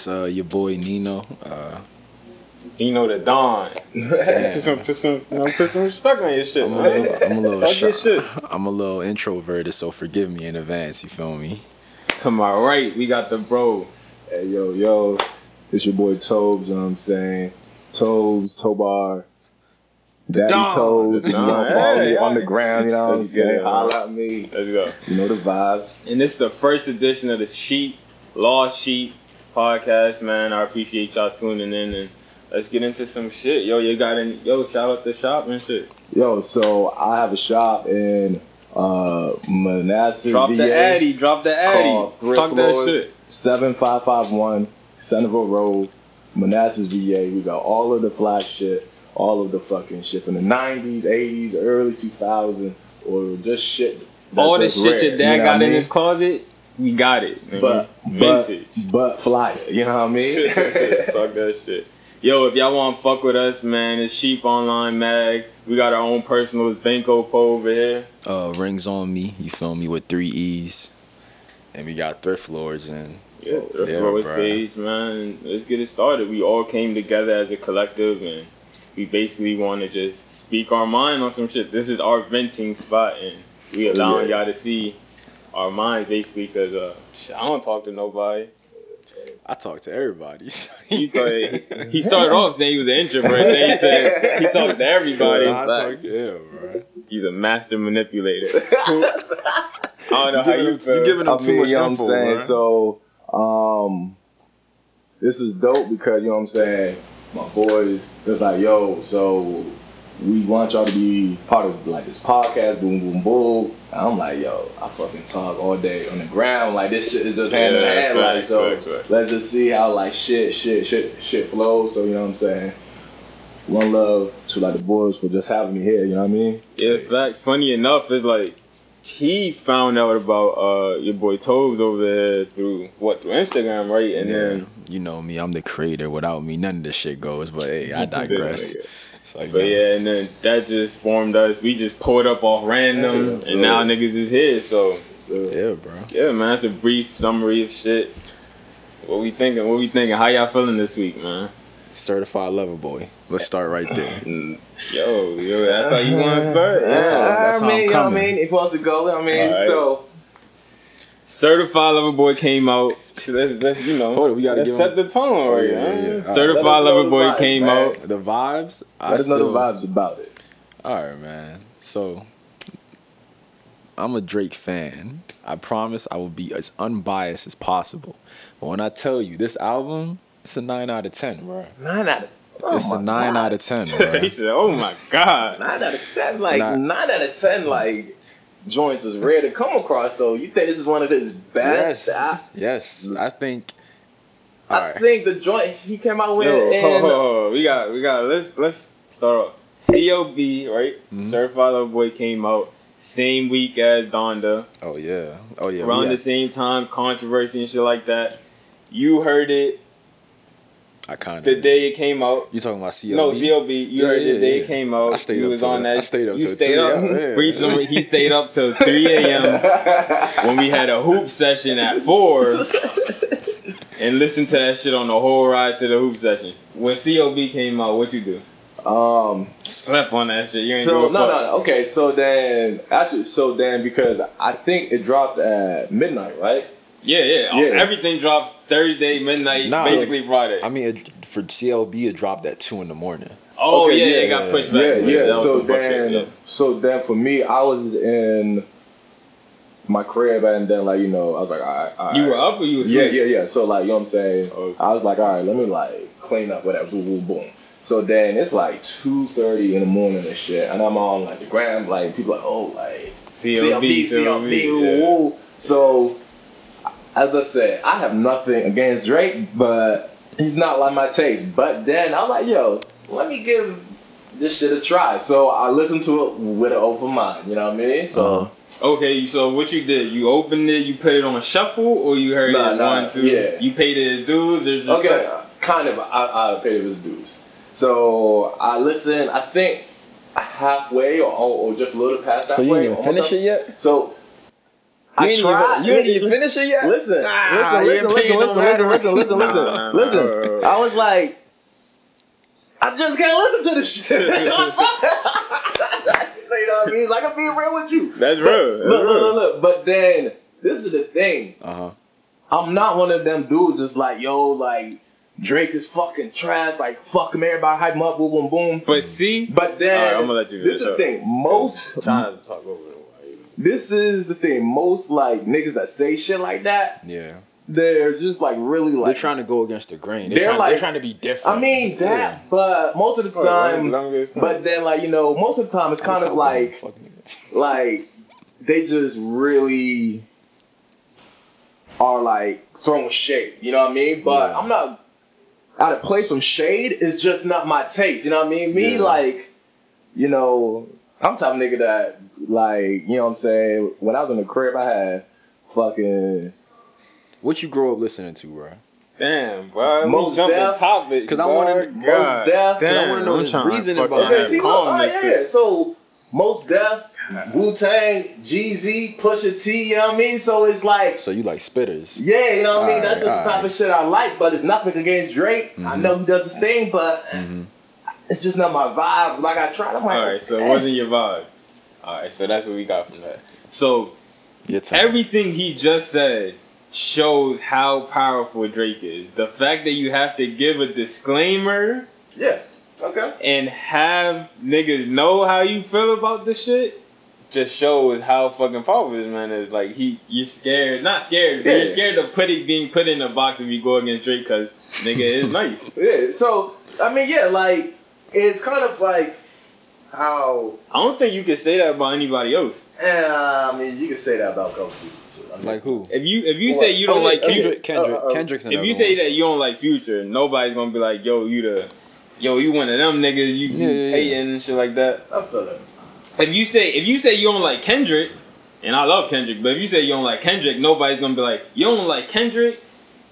This uh your boy Nino. Uh, You know the Don. Damn. put some, put some, you know, put some respect on your shit, I'm a man. little, I'm a little Talk shy. shit. I'm a little introverted, so forgive me in advance. You feel me? To my right, we got the bro. Hey, yo, yo, it's your boy Tobes, you know what I'm saying? Tobes, Tobar, Daddy Don. Tobes, you know, follow me Hey, on the ground, you know what I'm saying? Holla at me, Let's go. you know the vibes. And this is the first edition of the Sheep, Lost Sheep podcast, man. I appreciate y'all tuning in and let's get into some shit. Yo, you got any, yo, shout out the shop and shit. Yo, so I have a shop in uh, Manassas, Drop VA, the Addy, drop the Addy. Thrift Talk that shit. 7551 Centerville Road, Manassas, VA. We got all of the flash shit, all of the fucking shit from the 90s, 80s, early 2000s, or just shit. All the shit rare, your dad you know got I in mean? his closet, we got it. man. but but vintage. but flyer. You know what I mean? Talk that shit. Yo, if y'all want to fuck with us, man, it's Sheep Online Mag. We got our own personal Banco Po over here. Uh, rings on me. You feel me with three E's, and we got thrift lords and Yeah, Thrift yeah, Lords bruh. page, man. Let's get it started. We all came together as a collective, and we basically want to just speak our mind on some shit. This is our venting spot, and we allowing Yeah. y'all to see our minds, basically, because uh, I don't talk to nobody. I talk to everybody. He, started, he started off saying he was an introvert. Then he said he talked to everybody. I talk, yeah, bro. He's a master manipulator. I don't know how you feel. You giving I too mean, much you know info, what I'm saying? bruh. So, um, this is dope because, you know what I'm saying? My boys, it's like, yo, so we want y'all to be part of like this podcast, boom, boom, boom. And I'm like, yo, I fucking talk all day on the ground. Like, this shit is just hand in Yeah, hand. Like, so facts, facts. let's just see how, like, shit, shit, shit, shit flows. So, you know what I'm saying? One love to, like, the boys for just having me here, you know what I mean? Yeah, facts. Funny enough, it's like he found out about uh your boy Tobes over there through what through Instagram, right? And yeah, then you know me. I'm the creator. Without me, none of this shit goes. But hey, I This digress. Nigga. It's like, But man, yeah, and then that just formed us. We just pulled up off random, Yeah, and now niggas is here. So So, yeah, bro. yeah, man, that's a brief summary of shit. What we thinking? What we thinking? How y'all feeling this week, man? Certified lover boy. Let's start right there. Mm, yo, yo, that's how you want to start. That's Yeah. how- that's I how I'm mean, you know what I coming. mean? If wants to go, I mean, Alright. so. Certified Lover Boy came out. Let's, let's you know. Hold on, we gotta let's give set him- the tone right. Oh, yeah, huh? yeah. Alright, Certified us Lover Boy vibes, came man. out. The vibes. I Let us know the feel- vibes about it. All right, man. So I'm a Drake fan. I promise I will be as unbiased as possible. But when I tell you this album, it's a nine out of ten, bro. Nine out of oh it's a nine out of ten, bro. he said, "Oh my god." nine out of ten. Like Nah. nine out of ten. Like joints is rare to come across. So you think this is one of his best? yes, I, yes. I think. All I right. think the joint he came out with. Yo, and, ho, ho, ho. we got, we got. Let's let's start off. Cob right? Mhm. Certified Lover Boy came out same week as Donda, Oh yeah. Oh yeah. around we the same time, controversy and shit like that. You heard it I kind the day it came out. You talking about CLB? No, CLB. You Yeah, heard yeah, the day yeah. it came out. I stayed you up was on that. I stayed up you stayed up. a.m., yeah. He stayed up till 3 a.m. when we had a hoop session at 4 and listened to that shit on the whole ride to the hoop session. When COB came out, what you do? um. Slept on that shit. You ain't So no, no, no. Okay. So then, actually, so then because I think it dropped at midnight, right? Yeah, yeah, Yeah. Everything drops Thursday, midnight, Nah. basically Friday. I mean, it, for CLB, it dropped at two in the morning. oh, Okay, yeah, yeah, yeah, it got pushed back. Yeah, yeah. That was So some then, yeah. so then for me, I was in my crib, and then like you know, I was like, all right, all right. You were up or you was Yeah, yeah, yeah. So like, you know what I'm saying? Okay. I was like, all right, let me like clean up whatever, boom, boom, boom. So then it's like two thirty in the morning and shit, and I'm on like the gram, like people like, oh, like CLB, CLB, CLB, yeah. woo. So as I said, I have nothing against Drake, but he's not like my taste. But then I was like, yo, let me give this shit a try. So I listened to it with an open mind. You know what I mean? So. Uh-huh. Okay, so what you did? You opened it, you put it on a shuffle, or you heard Nah, it nah, one, two? yeah. You paid it as dues, or just Okay, kind of. I, I paid his dues. So I listened. I think halfway or, or just a little past halfway. So halfway. you didn't even finish it yet? So You I ain't tried. you ain't even finish it yet? Listen, Ah, listen, listen, listen, listen, listen, listen, listen, listen, Nah, nah, nah. listen. I was like, I just can't listen to this shit. you know what I mean? Like I'm being real with you. That's real. That's Look, look, real. look, look. But then this is the thing. Uh huh. I'm not one of them dudes that's like, yo, like Drake is fucking trash. Like fuck him, everybody hype him up, boom, boom, boom. But see, But then Alright, I'm gonna let you this is the thing. Most I'm trying to talk over. This is the thing. Most like niggas that say shit like that, Yeah. they're just like really like They're trying to go against the grain. They're, They're trying, like- they're trying to be different. I mean that, Yeah. but most of the time, let me get it but then like you know, most of the time it's kind of like like they just really are like throwing shade. You know what I mean? But Yeah. I'm not out of place from shade. It's just not my taste. You know what I mean? Me Yeah. like, you know, I'm the type of nigga that like, you know what I'm saying. When I was in the crib, I had fucking What you grow up listening to, bro? Damn, bro. Most we jumping Def- topic. 'Cause I wanna- dog. Most God Def- 'cause I wanna know I'm his trying to reasoning fucking behind Okay, it. see, look, calm oh, this yeah, shit. yeah. So Mos Def, Wu Tang, Jeezy, Pusha T. You know what I mean? So it's like. So you like spitters? Yeah, you know what I mean? That's just the type of shit I like, but it's nothing against Drake. I Mm-hmm. know he does his thing, but it's just not my vibe. Like I tried, I'm like, All right, so it wasn't your vibe. All right, so that's what we got from that. So everything he just said shows how powerful Drake is. The fact that you have to give a disclaimer yeah, okay. and have niggas know how you feel about the shit just shows how fucking powerful this man is. Like he, you're scared, not scared, Yeah. you're scared of putting being put in a box if you go against Drake because nigga is nice. Yeah, so I mean, yeah, like it's kind of like how. I don't think you can say that about anybody else. Eh, I mean, you can say that about Kofi. So, I mean, Like who? If you if you What? say you don't Okay, like okay. Kendrick. Kendrick. Uh, uh, Kendrick's if another you say that you don't like Future, nobody's gonna be like, yo, you the, yo, you one of them niggas, you, you Yeah, yeah, yeah. hating and shit like that. I feel it. If you say if you say you don't like Kendrick, and I love Kendrick, but if you say you don't like Kendrick, nobody's gonna be like, you don't like Kendrick.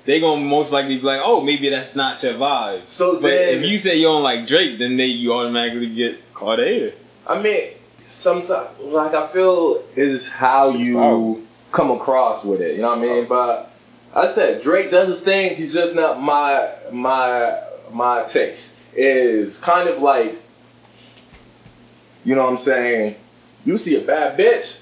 They gonna most likely be like, oh, maybe that's not your vibe. So but then- if you say you don't like Drake, then they you automatically get hater. I mean, sometimes like I feel is how you come across with it. You know what I mean? But I said Drake does his thing. He's just not my my my taste. Is kind of like, you know what I'm saying? You see a bad bitch,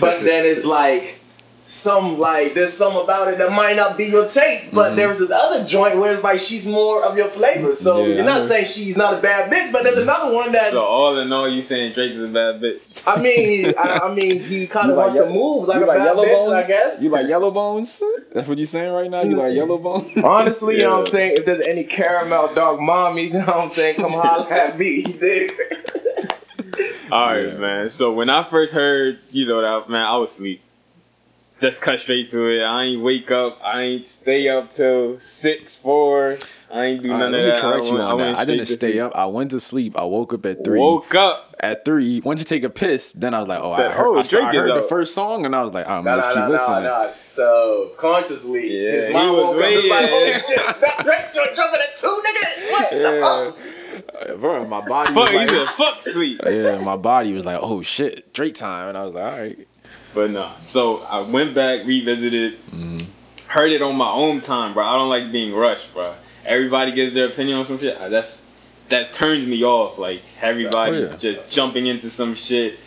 but then it's like some like there's some about it that might not be your taste, but mm-hmm. there's this other joint where it's like she's more of your flavor. So Yeah, you're not saying she's not a bad bitch, but there's another one that's So all in all, you saying Drake is a bad bitch? I mean, I, I mean, he kind of like wants to move like a like bad yellow bitch, bones? I guess. You like yellow bones? That's what you're saying right now? You like mm-hmm. yellow bones? Honestly, you know what I'm saying? If there's any caramel dog mommies, you know what I'm saying? Come holler at me. All right, Yeah. man. So when I first heard, you know, that man, I was asleep. Just cut straight to it. I ain't wake up. I ain't stay up till six, four. I ain't do All right, none let of me that. correct I you went- on went that. I didn't stay sleep. up. I went to sleep. I woke up at three. Woke up. At three, went to take a piss. Then I was like, oh, Said, I heard, oh, I, start- I Drake is heard the first song, and I was like, oh, man, Nah, let's nah, keep nah, listening. nah, nah. So consciously, Yeah, his he mom was woke up and was like, way- "Holy shit, that Drake joint jumping at two, nigga! What the Yeah. fuck?" Uh, Bro, my body Fuck, was he like, fuck sleep. yeah, my body was like, oh shit, Drake time, and I was like, all right. But nah. So I went back, revisited, Mm-hmm. heard it on my own time, bro. I don't like being rushed, bro. Everybody gives their opinion on some shit. That's that turns me off. Like everybody Oh, yeah. just jumping into some shit,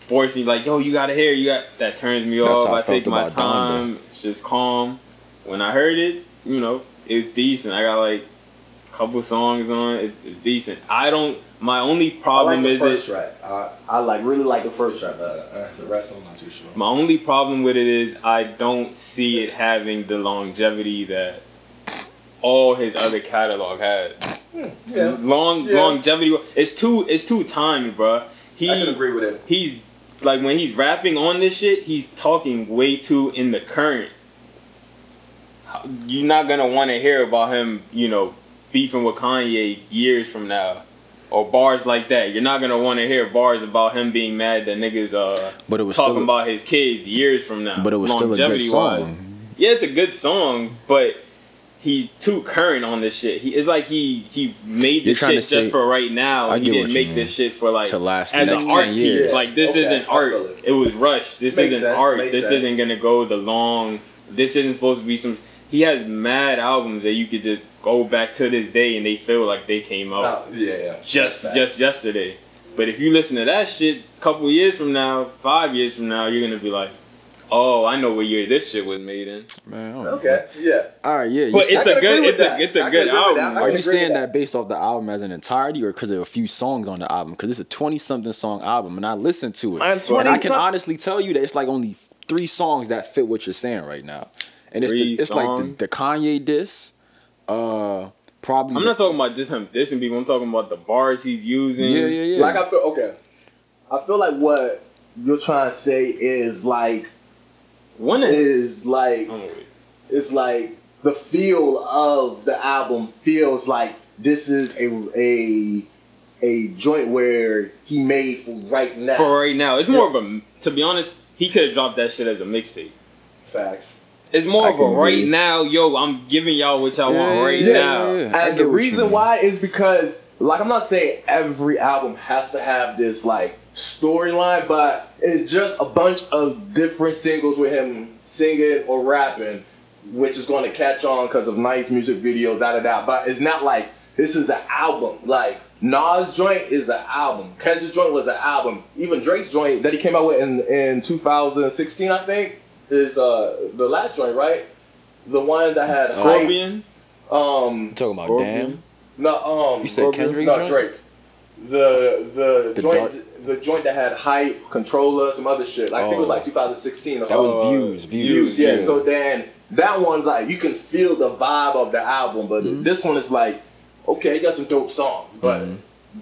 forcing like, yo, you gotta hear, you got. That turns me That's off. I I take my time. It's just calm. When I heard it, you know, it's decent. I got like couple songs on. it. It's, it's decent. I don't. My only I like problem the is first it. track. I, I like really like the first track. Uh, uh, the rest I'm not too sure. My only problem with it is I don't see it having the longevity that all his other catalog has. Yeah, Long Yeah. longevity. It's too. It's too timely, bruh. He I can agree with it. he's like when he's rapping on this shit, he's talking way too in the current. You're not gonna want to hear about him, you know, beefing with Kanye years from now, or bars like that. You're not gonna want to hear bars about him being mad that niggas uh But it was talking still, about his kids years from now. but it was still a good longevity-wise. song. Yeah, it's a good song, but he too current on this shit. He it's like he he made You're this shit to say- just for right now. I he didn't make mean. this shit for like To last as an art 10 piece. Like this Okay, isn't art. it. It was rushed. This Makes isn't sense, art. makes This sense. isn't gonna go the long. This isn't supposed to be some. He has mad albums that you could just go back to this day and they feel like they came out Oh, yeah, yeah. just That's just yesterday. But if you listen to that shit a couple years from now, five years from now, you're gonna be like, oh, I know what year this shit was made in. Man, I don't know. Okay, yeah. All right, yeah. You But it's a good, it's a, it's a I good can agree with that. album. Are you saying that. that. based off the album as an entirety, or because there are a few songs on the album? Because it's a twenty-something song album, and I listened to it, And and 20 I can honestly tell you that it's like only three songs that fit what you're saying right now, and it's the, it's like the, the Kanye diss, uh, probably. I'm the- not talking about just him dissing people. I'm talking about the bars he's using. Yeah, yeah, yeah. Like I feel okay. I feel like what you're trying to say is like One is. is like I'm with it. it's like the feel of the album feels like this is a a a joint where he made for right now. For right now, it's more of a. To be honest, he could have dropped that shit as a mixtape. Facts. It's more I of a right agree. now, yo. I'm giving y'all what y'all Yeah, want right yeah, now. yeah, yeah. I And the reason why is because, like, I'm not saying every album has to have this like storyline, but it's just a bunch of different singles with him singing or rapping, which is going to catch on because of nice music videos, da da da. But it's not like this is an album. Like Nas joint is an album. Kendrick joint was an album. Even Drake's joint that he came out with in in 2016, I think, is uh the last joint, right? The one that had hype. Scorpion. Um, You talking about Scorpion. Damn? no, um, You said Kendrick No, joint? Drake. The the, The joint dark- the joint that had hype, controller, some other shit. Like I think it was Oh. like 2016 or That was something. views, views. Views, yeah. So then that one's like you can feel the vibe of the album, but Mm-hmm. this one is like okay, you got some dope songs, but Mm-hmm.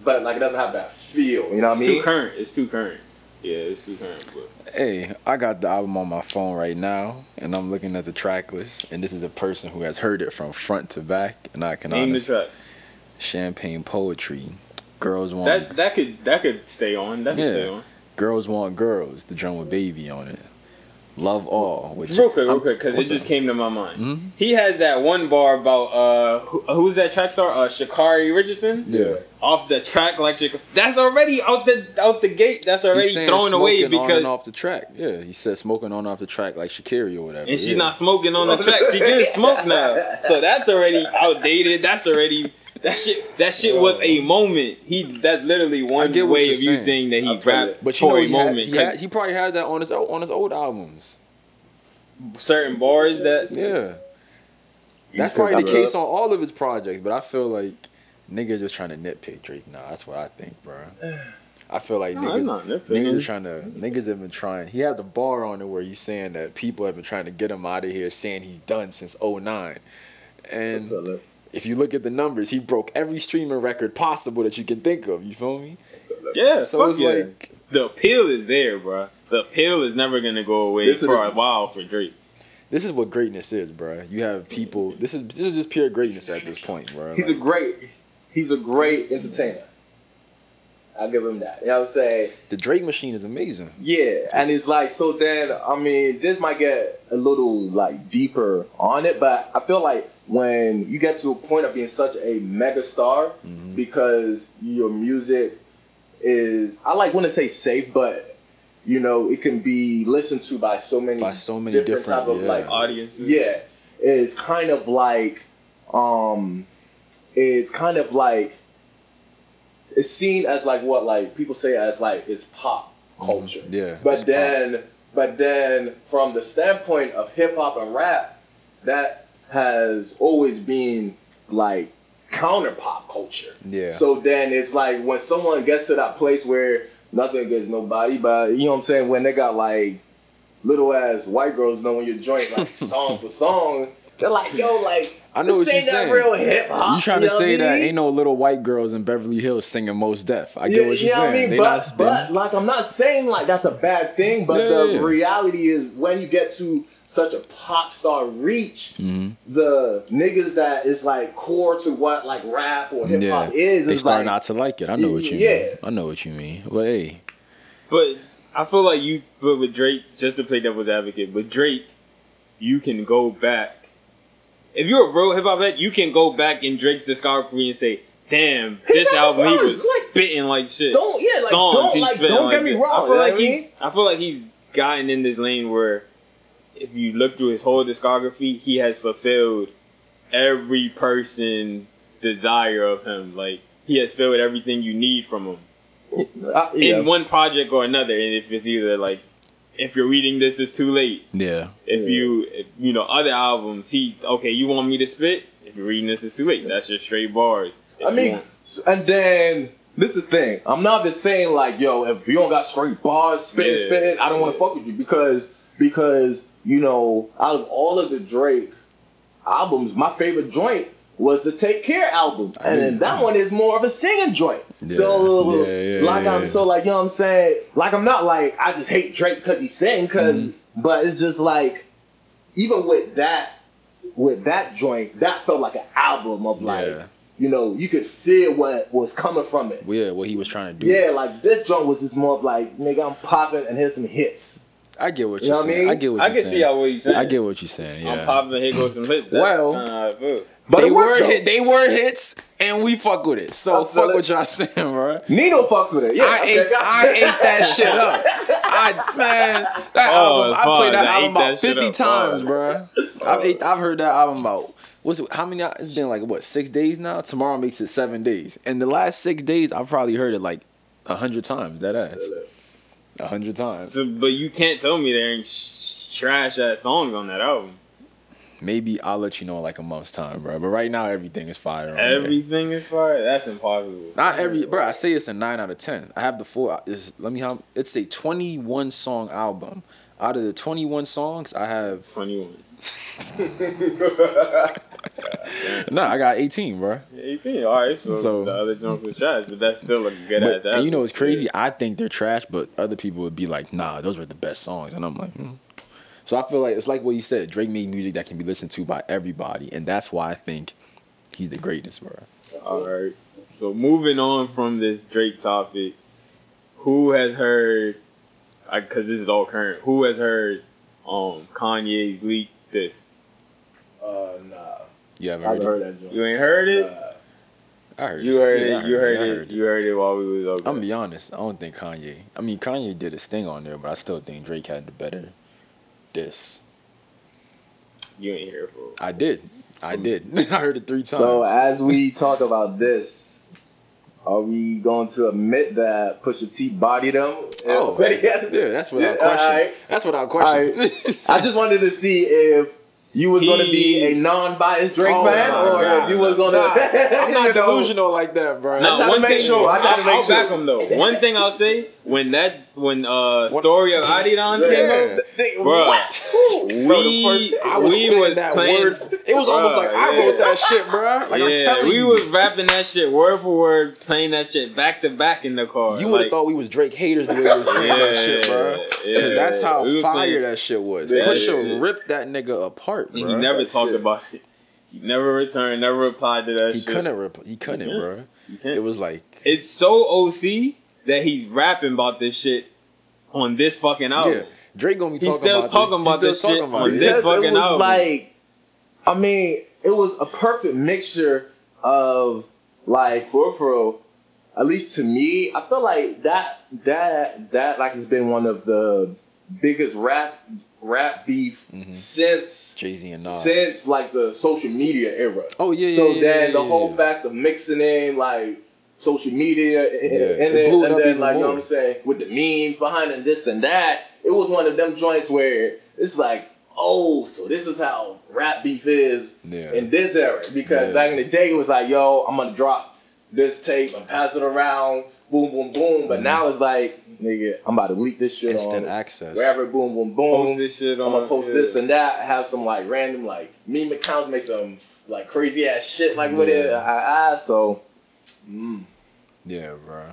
but like it doesn't have that feel. You know what I It's mean? too current. It's too current. Yeah, it's too current. But Hey, I got the album on my phone right now, and I'm looking at the track list, and this is a person who has heard it from front to back, and I can name the honestly track. champagne poetry. Girls want That that could that could stay on. That could Yeah. stay on. girls want girls. The drum with baby on it. Love all. Which Real quick, real I'm- quick, because it just that? came to my mind. Mhm. He has that one bar about uh, who, who's that track star? Uh, Sha'Carri Richardson. Yeah. Off the track like Shak- That's already out the out the gate. That's already thrown away because and off the track. Yeah, he said smoking on and off the track like Sha'Carri or whatever. and she's yeah. not smoking on the track. She didn't smoke now, so that's already outdated. That's already that shit. That shit was a moment. He that's literally one get what way you're of you saying. saying that I he feel rapped. But you know, a he, had, moment. he, 'cause had, he probably had that on his on his old albums. certain bars that Yeah, that's probably the that, case on all of his projects. But I feel like niggas just trying to nitpick Drake. Nah, that's what I think, bro. I feel like No, niggas, I'm not niggas nitpicking. are trying to niggas have been trying. He had the bar on it where he's saying that people have been trying to get him out of here, saying he's done since 09. And Feel it. If you look at the numbers, he broke every streaming record possible that you can think of. You feel me? yeah. So fuck it's yeah. like the appeal is there, bro. The appeal is never gonna go away This is for the- a while for Drake. this is what greatness is, bro. You have people. This is this is just pure greatness at this point, bro. He's a great he's a great entertainer. I'll give him that. You know what I'm saying? the Drake machine is amazing. Yeah, and it's like so. Then I mean, this might get a little like deeper on it, but I feel like when you get to a point of being such a mega star, Mm-hmm. because your music is I like when to say safe, but you know it can be listened to by so many By so many different- type of yeah. like Audiences. yeah, it's kind of like um, it's kind of like it's seen as like what like people say as like it's pop culture. Mm-hmm. Yeah, But it's pop. then, but then from the standpoint of hip hop and rap, that has always been like counter pop culture. Yeah. So then it's like when someone gets to that place where nothing against nobody, but you know what I'm saying, when they got like little ass white girls knowing your joint like song for song, they're like, yo, like I know what you're saying. real hip hop. You trying to know say that ain't no little white girls in Beverly Hills singing Mos Def? I get Yeah, what you you're know what I saying. mean? They But, not, but like I'm not saying like that's a bad thing, but Yeah, the yeah, yeah. reality is when you get to such a pop star reach, Mm-hmm. the niggas that is like core to what like rap or hip yeah, hop is, they start like not to like it. I know what you Yeah. mean. I know what you mean. But hey, But I feel like you, but with Drake, just to play devil's advocate, with Drake, you can go back if you're a real hip hop head, you can go back in Drake's discography and say, "Damn, He this album he was like- spitting like shit." Don't yeah, like songs don't he's like don't get me wrong. I feel you know like what he, mean? I feel like he's gotten in this lane where if you look through his whole discography, he has fulfilled every person's desire of him. Like he has filled everything you need from him Uh, yeah. in one project or another. And if it's either like if you're reading this, it's too late. Yeah. If Yeah. you if, you know other albums, he okay, you want me to spit? If you're reading this, it's too late. That's just straight bars. If I mean, and then this is the thing. I'm not just saying like, yo, if you don't got straight bars, spitting, Yeah. spitting, I don't want to fuck with you because because you know, out of all of the Drake albums, my favorite joint was the Take Care album, I and mean, that uh, one is more of a singing joint. Yeah. So Yeah, yeah, like I'm so like you know what I'm saying. Like I'm not like I just hate Drake because he sing, because Mm-hmm. but it's just like even with that with that joint, that felt like an album of like you know you could feel what was coming from it. Yeah, what he was trying to do. Yeah, like this joint was just more of like nigga, I'm popping and here's some hits. I get what You you're know what I saying. I, mean? get what I you're can saying. see how what he's saying. I get what you're saying. Yeah. I'm popping. Here goes some hits. That's Well- kinda how I feel. But they were though. hit, they were hits, and we fuck with it. So I feel fuck it. what y'all saying, bro. Nino fucks with it. Yeah, I ate, I ate that shit up. I man, that Oh, album. I played that I album about that fifty up. times, Pause. bro. I've ate, I've heard that album about what's it, how many? It's been like what six days now. Tomorrow makes it seven days. And the last six days, I've probably heard it like a hundred times. That ass, a hundred times. So, but you can't tell me there ain't sh- trash ass songs on that album. Maybe I'll let you know in like a month's time, bro. But right now, everything is fire. on. Everything is fire. That's impossible. Not every, bro. I say it's a nine out of ten. I have the four. Is let me have. It's a twenty-one song album. Out of the twenty-one songs, I have. Twenty-one. No, I got eighteen, bro. 18. All right, so, So- the other Jones was trash, but that's still a good But, ass and you know what's crazy? I think they're trash, but other people would be like, "Nah, those were the best songs," and I'm like, hmm. so I feel like it's like what you said. Drake made music that can be listened to by everybody, and that's why I think he's the greatest, bro. All right. So moving on from this Drake topic, who has heard? Because this is all current. Who has heard um Kanye's leak this? Uh, nah, You haven't heard, heard that joint. You ain't heard it. Nah. I heard You heard Yeah, I it. You heard it. You heard it while we was over. I'm gonna be honest. I don't think Kanye. I mean, Kanye did his thing on there, but I still think Drake had the better diss. You ain't here for. I did. I hmm. did. I heard it three times. So as we talk about this, are we going to admit that Pusha T bodied him? oh, yeah. yeah, that's without Yeah, question. alright. That's without question. I just wanted to see if you was going to be a non-biased Drake Oh fan, or God. if you was going to. Nah, I'm not delusional like that, bro. I just had to one make thing, sure. I just had to I'll, make I'll sure. back him though. One thing I'll say when that when uh What- story of Adidon came Yeah. out, Bro, What? we Bro, first- I was we was that playing, word. It was almost Bruh, like I wrote that shit, bro. Like I'm yeah, telling we you. was rapping that shit word for word, playing that shit back to back in the car. you would have Like, thought we was Drake haters the way we was doing that Yeah, shit, bro. yeah, Cause that's how we fire playing- that shit was. Yeah, Pusha yeah. ripped that nigga apart, bro. he never That talked shit. about it. He never returned, never replied to that He shit. couldn't rip. He couldn't, Yeah. bro. It was like it's so OC that he's rapping about this shit on this fucking album. Yeah, Drake gonna be He's talking still about talking it. about He's still this talking shit about on it. this Because fucking it was album. like, I mean, it was a perfect mixture of like for for real, at least to me, I feel like that that that like has been one of the biggest rap rap beef Mhm. since Jay Z and Nas. since like the social media era. oh yeah, yeah. so yeah, then yeah, the yeah, whole yeah. fact of mixing in like social media and, Yeah, and it then, blew and up then even like you know what I'm saying with the memes behind and this and that. It was one of them joints where it's like, oh, so this is how rap beef is Yeah. in this era. Because Yeah. back in the day, it was like, yo, I'm gonna drop this tape and pass it around, boom, boom, boom. But Mhm. now it's like, nigga, I'm about to leak this shit Instant on access. wherever, boom, boom, boom. post this shit on. I'm gonna post yeah. this and that. Have some like random like meme accounts, make some like crazy ass shit like with it. Yeah. I, I, so, mm. Yeah, bro.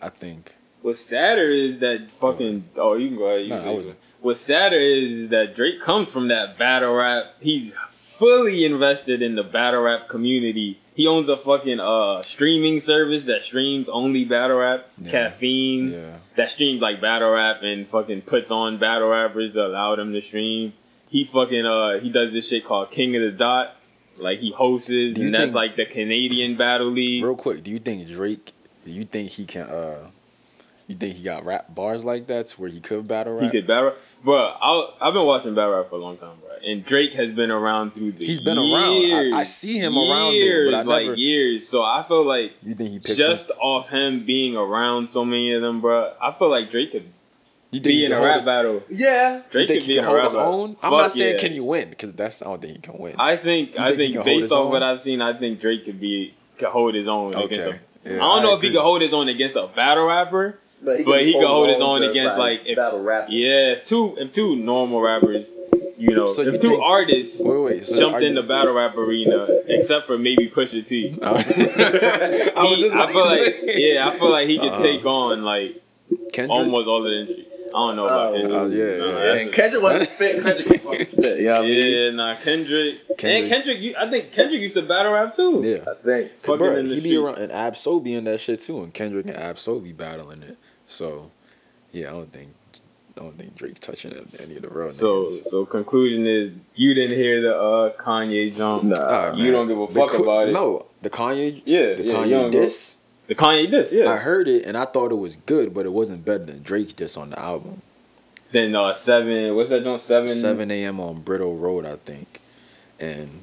I think. What's sadder is that fucking. Oh, you can go ahead. You Nah, wasn't. What's sadder is, is that Drake comes from that battle rap. He's fully invested in the battle rap community. He owns a fucking uh streaming service that streams only battle rap. Yeah. Caffeine Yeah. that streams like battle rap and fucking puts on battle rappers to allow them to stream. He fucking uh he does this shit called King of the Dot like he hosts, and that's like the Canadian Battle League. Real quick, do you think Drake? Do you think he can? uh You think he got rap bars like that to where he could battle rap? He could battle, but I, I've been watching battle rap for a long time, bro. And Drake has been around through the He's been around. I- years, I see him around there, years, but I like never- years. So I feel like You think he just him? off him being around so many of them, bro. I feel like Drake could You think be he in can a hold rap battle. Yeah. You Drake think could he be can hold his own? I'm Fuck not saying yeah. can he win because that's I don't think he can win. I think You I think think can hold his based off own? what I've seen, I think Drake could be could hold his own against Okay. a. Yeah, I don't know I if he could hold his own against a battle rapper. But But he could hold his own against, like, if- battle rap. Yeah, if two if two normal rappers, you know, So you if two think- artists Wait, wait. So jumped are in the battle rap arena, except for maybe Pusha T. I was He- just I feel like yeah, I feel like he could Uh-huh. take on like Kendrick. almost all of the industry. I don't know about Oh, Kendrick. Oh, yeah, No, yeah. that's Kendrick was a spit. Kendrick can fucking spit. You know what I mean? yeah, nah, Kendrick. And Kendrick, I think Kendrick used to battle rap too. Yeah. I think. Fucking Bro, in the he be around and Ab-Soul be in that shit too, and Kendrick and Ab-Soul be battling it. So, yeah, I don't think, I don't think Drake's touching any of the real So, niggas. so conclusion is you didn't hear the uh, Kanye jump. Nah. Alright, you man. don't give a fuck qu- about it. No, the Kanye, Yeah, the yeah, Kanye don't go- diss. The Kanye diss, yeah. I heard it and I thought it was good, but it wasn't better than Drake's diss on the album. Then uh, seven. What's that? Joint seven. 7 a.m. on Bridle Road, I think. And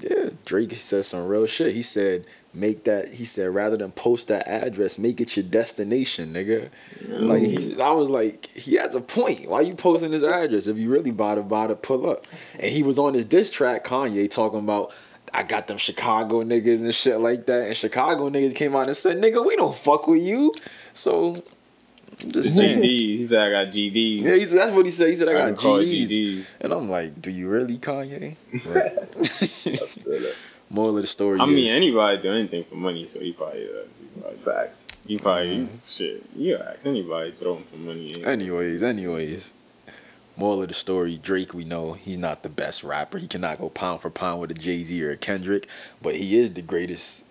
yeah, Drake said some real shit. He said, make that, he said, rather than post that address, make it your destination, nigga. Like, he, I was like, he has a point. Why you posting his address? If you really bought it, bought it, pull up. And he was on his diss track, Kanye, talking about, I got them Chicago niggas and shit like that. And Chicago niggas came out and said, nigga, we don't fuck with you. So, I'm just saying. GD. He said I got GD. Yeah, he said, that's what he said. He said, I, I got GDs. GD. And I'm like, do you really, Kanye? Moral of the story I mean, anybody do anything for money, so he probably does. He probably, Facts. he probably Mm-hmm. shit. You ask anybody throw him for money. anyways, anyways. Moral of the story, Drake, we know he's not the best rapper. He cannot go pound for pound with a Jay-Z or a Kendrick, but he is the greatest,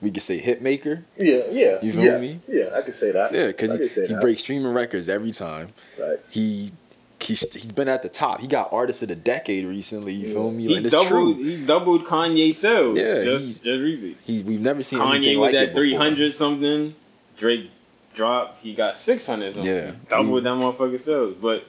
we could say, hit maker. Yeah, yeah. You feel yeah. me? Yeah, I could say that. Yeah, because he, he breaks streaming records every time. Facts. He he's, he's been at the top. He got artist of the decade recently. You feel me? He Like, it's doubled. true. He doubled Kanye sales. Yeah, just he's- just recently. He, we've never seen anything Kanye was like it at before. three hundred something. Drake dropped. He got six hundred something. Yeah. doubled that motherfucking sales. But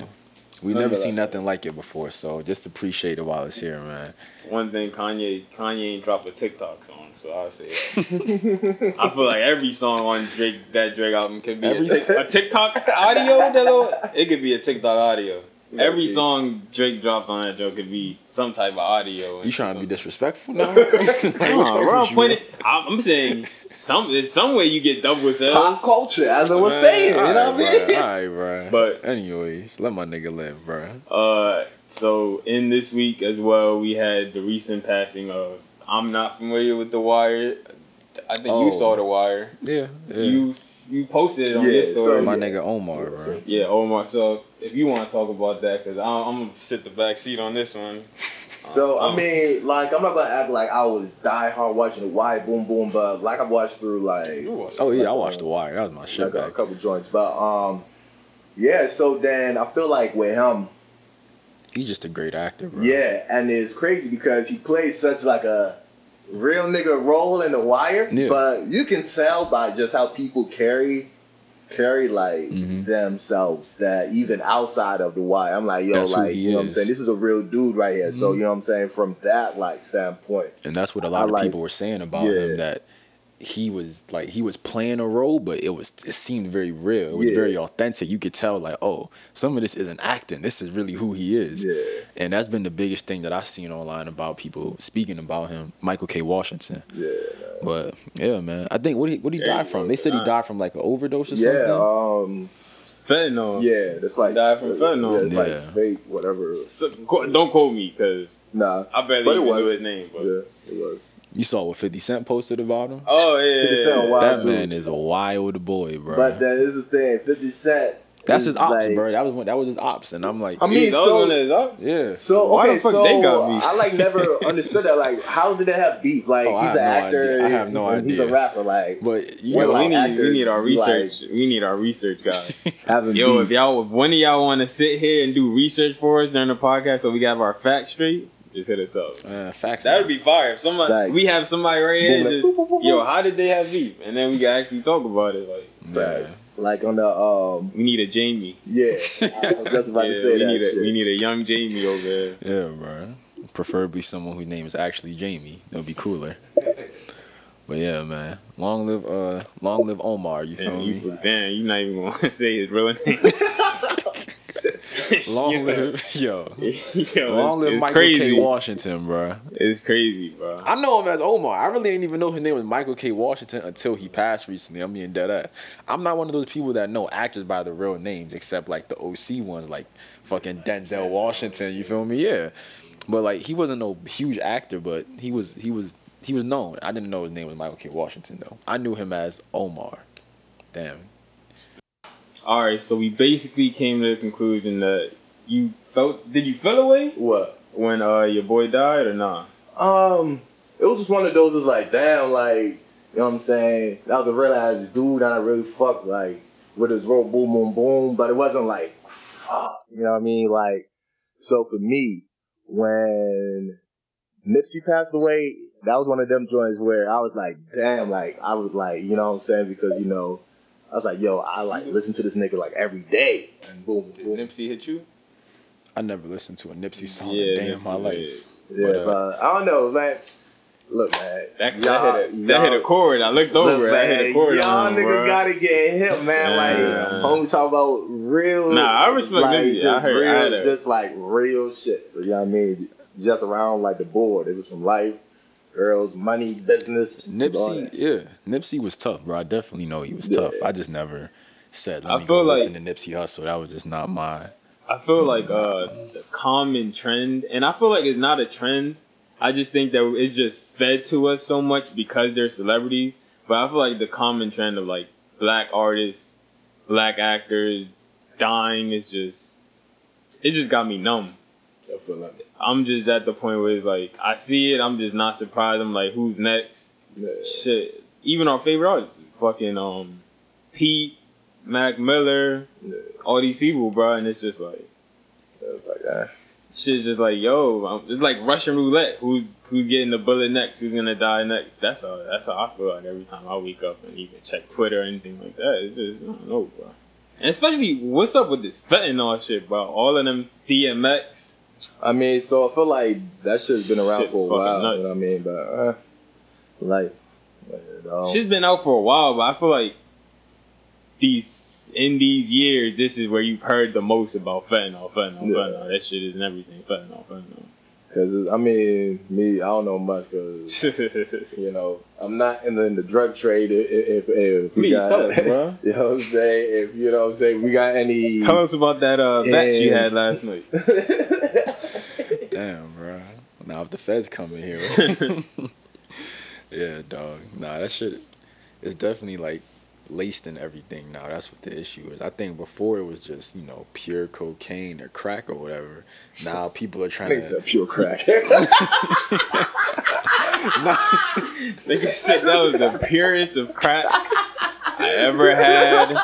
We've never seen nothing like it before, so just appreciate it while it's here, man. one thing, Kanye Kanye ain't dropped a TikTok song, so I'll say that. I feel like every song on Drake that Drake album could be Every a, a TikTok audio. That little, it could be a TikTok audio. Every Yeah. song Drake dropped on that joke could be some type of audio. You trying to be disrespectful now? Like, what's on, up bro, with I'm, pointing, I'm I'm saying some some way you get double sales. Pop culture, as I was Man, saying. You All know what I mean? bro. All right, bro. But- anyways, let my nigga live, bro. Uh, so in this week as well, we had the recent passing of. I'm not familiar with the Wire. I think you Oh. saw the Wire. Yeah, yeah. You you posted it on Yeah, your so my yeah. nigga Omar, bro. yeah, Omar. So if you want to talk about that, because I'm, I'm gonna sit the back seat on this one. So Um, I mean, like I'm not gonna act like I was die hard watching the Wire, Boom Boom, but like I've watched through like Oh yeah, I watched The Wire. That was my shit like a couple joints, but um, yeah. So then I feel like with him, He's just a great actor, bro. yeah, and it's crazy because he plays such like a real nigga role in the Wire, Yeah. but you can tell by just how people carry carry like Mhm. themselves that even outside of the Wire, I'm like yo, That's like you know what I'm saying. This is a real dude right here. So Mhm. you know what I'm saying from that like standpoint. And that's what a lot I of like- people were saying about Yeah. him that he was like he was playing a role, but it was it seemed very real. It was Yeah. very authentic. You could tell like, oh, some of this isn't acting. This is really who he is. Yeah. And that's been the biggest thing that I've seen online about people speaking about him, Michael K. Washington. Yeah. But yeah, man, I think what he what he There died from? They said he Ah. died from like an overdose or something. Yeah, something. um, Fentanyl. yeah, that's like Died from fentanyl. Yeah, it's Yeah. like fake, whatever. So, don't quote me, cause Nah, I barely But it even was. knew his name. But yeah, it was. You saw what Fifty Cent posted about him? oh yeah, 50 Cent wild that dude. man is a wild boy, bro. But that is the thing. Fifty Cent. that's his ops, like- bro. That was when, that was his ops, and I'm like, I mean, that was so- one of his up. yeah. So Why the fuck so they got beef? I like never understood that. Like, how did they have beef? Like, Oh, he's an no actor. idea. I have no and He's a rapper. Like, But you know, Yo, we like need we need our like- research. we need our research guy. having Yo, beef. if y'all, if one of y'all want to sit here and do research for us during the podcast, so we got our facts straight, just hit us up. Uh, facts. That would be fire. If somebody Facts. we have somebody right here. Like, just, boop, boop, boop, yo, how did they have beef? And then we can actually talk about it. Like Yeah. Like on the um, we need a Jamie. yeah. I was just about Yeah, to say we that. need a shit. we need a young Jamie over there. Yeah, bro. Preferably someone whose name is actually Jamie. That would be cooler. But yeah, man. Long live uh long live Omar, you feel Damn, me? you, damn, you not even gonna say his real name. Long Yeah. live yo. Yo, Long it's, live it's Michael crazy. K. Washington, bro. It's crazy, bro. I know him as Omar. I really didn't even know his name was Michael K. Washington until he passed recently. I'm being dead ass. I'm not one of those people that know actors by the real names, except like the OC ones, like fucking Denzel Washington. You feel me? Yeah. But like he wasn't no huge actor, but he was he was he was known. I didn't know his name was Michael K. Washington though. I knew him as Omar. Damn. All right, so we basically came to the conclusion that you felt. Did you feel away What? when uh your boy died or nah? Um, it was just one of those. It's like, damn, like you know what I'm saying. That was a real ass dude. I really fucked like with his roll, boom, boom, boom. But it wasn't like, fuck. You know what I mean? Like, so for me, when Nipsey passed away, that was one of them joints where I was like, damn, like I was like, you know what I'm saying? Because you know, I was like, yo, I like listen to this nigga like every day, and boom, boom, boom. Nipsey hit you? I never listened to a Nipsey song Yeah, a day in my Nipsey life. Yeah, But, uh, but I don't know, man. Look, man. That, y'all- that, hit a, that hit a chord. I looked over. Look, it. I hit a man, chord. y'all on niggas bro. gotta get hip, man. Like, Yeah. homie talk about real. Nah, I respect like, Nipsey. I just heard- I real, heard that. just like real shit. You know what I mean? Just around like the board. It was from life, girls, money, business. Nipsey, yeah, Nipsey was tough, bro. I definitely know he was Yeah. tough. I just never said, let I me feel go like- listen to Nipsey Hussle. That was just not my. I feel like uh, the common trend, and I feel like it's not a trend. I just think that it's just fed to us so much because they're celebrities. But I feel like the common trend of like black artists, black actors dying is just, it just got me numb. I feel like I'm just at the point where it's like I see it, I'm just not surprised. I'm like, who's next? yeah. Shit. Even our favorite artists, fucking um, Pete, Mac Miller, Yeah. all these people, bro, and it's just like. Ah. Shit's just like, yo, um, it's like Russian roulette. Who's who's getting the bullet next? Who's gonna die next? That's how that's how I feel like every time I wake up and even check Twitter or anything like that. It's just I don't know, bro. And especially, what's up with this fentanyl shit, bro? All of them DMX. I mean, so I feel like that shit's been around Shit's for a fucking while. nuts. You know what I mean? But uh, like, Shit's been out for a while, but I feel like these in these years, this is where you've heard the most about fentanyl, fentanyl, Yeah. fentanyl. That shit is in everything, fentanyl, fentanyl. Cause I mean, me, I don't know much. Cause you know, I'm not in the, in the drug trade. If, if, if we Please got, tell us, bro. You know what I'm saying? If you know what I'm saying, we got any. Tell us about that uh, bet you Yeah. had last night. Damn, bro. Now if the feds come in here, yeah, dog. Nah, that shit is definitely like laced in everything now. That's what the issue is. I think before it was just you know pure cocaine or crack or whatever. Now people are trying Niggas to. pure crack. Nigga said that was the purest of crack I ever had.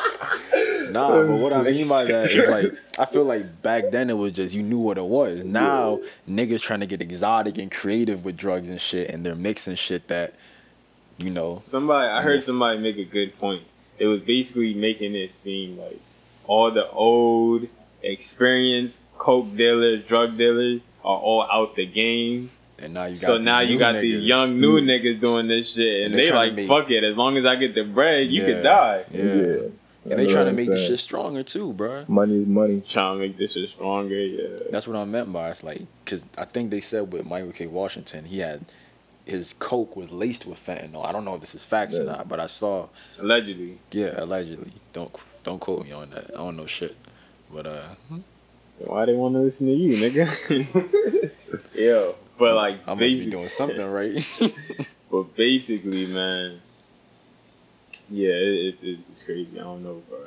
Nah, but what I mean by that is like I feel like back then it was just you knew what it was. Now niggas trying to get exotic and creative with drugs and shit, and they're mixing shit that you know. Somebody, I heard somebody make a good point. It was basically making it seem like all the old, experienced coke dealers, drug dealers are all out the game. And now you got So now you got niggas. these young new mm. niggas doing this shit, and, And they like, fuck it. As long as I get the bread, you Yeah, could die. Yeah. yeah. And they trying to make this shit stronger too, bruh. Money, is money. Trying to make this shit stronger. Yeah. That's what I meant by it's like, cause I think they said with Michael K. Washington, he had his coke was laced with fentanyl. I don't know if this is facts or not, but I saw, Allegedly. yeah, allegedly. Don't don't quote me on that. I don't know shit, but uh, Why they want to listen to you, nigga? Yo. But like, I must be doing something right. But basically, man, yeah, it, it, it's it's crazy. I don't know, bro.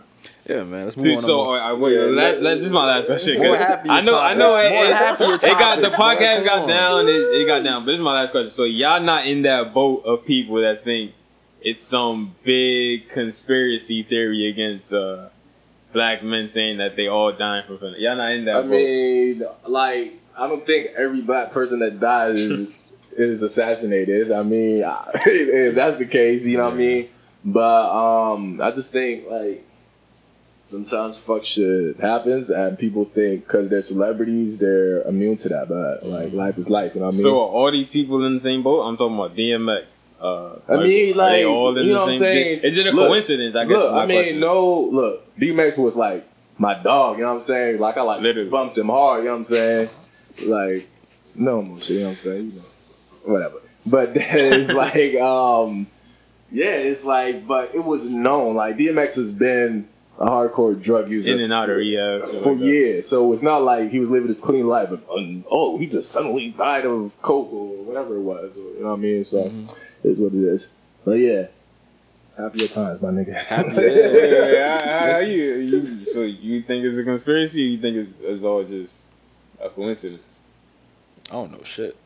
yeah, man. Let's move Dude, on. so to all wait, Yeah, let, let- let, this is my last question. 'cause More happier I know, I know, it, more it, happier it got the topics, bro, podcast come got on. down, it, it got down. But this is my last question. So y'all not in that boat of people that think it's some big conspiracy theory against uh, black men saying that they all dying from fentanyl. Y'all not in that I boat. mean, like I don't think every black person that dies is, is assassinated. I mean, if that's the case, you know what I mean. But um, I just think like sometimes fuck shit happens, and people think because they're celebrities, they're immune to that. But like life is life, you know what I mean. So are all these people in the same boat? I'm talking about DMX. Uh, I mean, like, all in you the know what I'm saying? Is it a Look, coincidence? I guess. Look, I mean, question. no, look, DMX was like my dog, you know what I'm saying? Like, I like Literally. bumped him hard, you know what I'm saying? Like, no more shit, you know what I'm saying? You know, whatever. But then it's like, um, yeah, it's like, but it was known. Like, DMX has been a hardcore drug user in and out of rehab. shit for like years. So it's not like he was living this clean life. And, and, oh, he just suddenly died of coke or whatever it was. Or, you know what I mean? So Mm-hmm. it's what it is. But yeah, happier times, my nigga. Happy Wait, wait, wait, how- how you, you, so you think it's a conspiracy? Or you think it's, it's all just a coincidence? I don't know shit.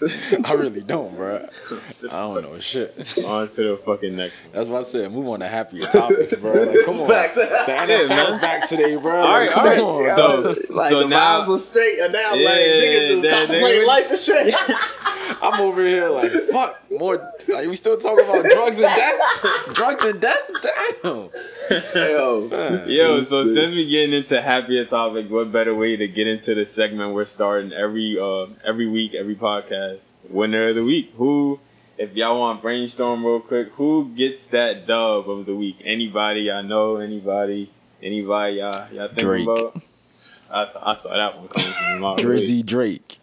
I really don't, bro. I don't know shit. On to the fucking next one. That's what I said. Move on to happier topics, bro. Like, come on. Facts. The NFL's man. back today, bro. All right, Like, come all right. on. So- like so the now- vibes was straight, and now Yeah, like niggas just that- contemplating that- life and shit. I'm over here like, fuck, more. Like, we still talking about drugs and death? Drugs and death? Damn. Yo, Yo, so since we getting into happier topics, what better way to get into the segment we're starting every uh every week, every podcast? Winner of the week. Who, if y'all want to brainstorm real quick, who gets that dub of the week? Anybody I know? Anybody? Anybody y'all y'all think Drake. about? I saw, I saw that one coming from my Drizzy Drake.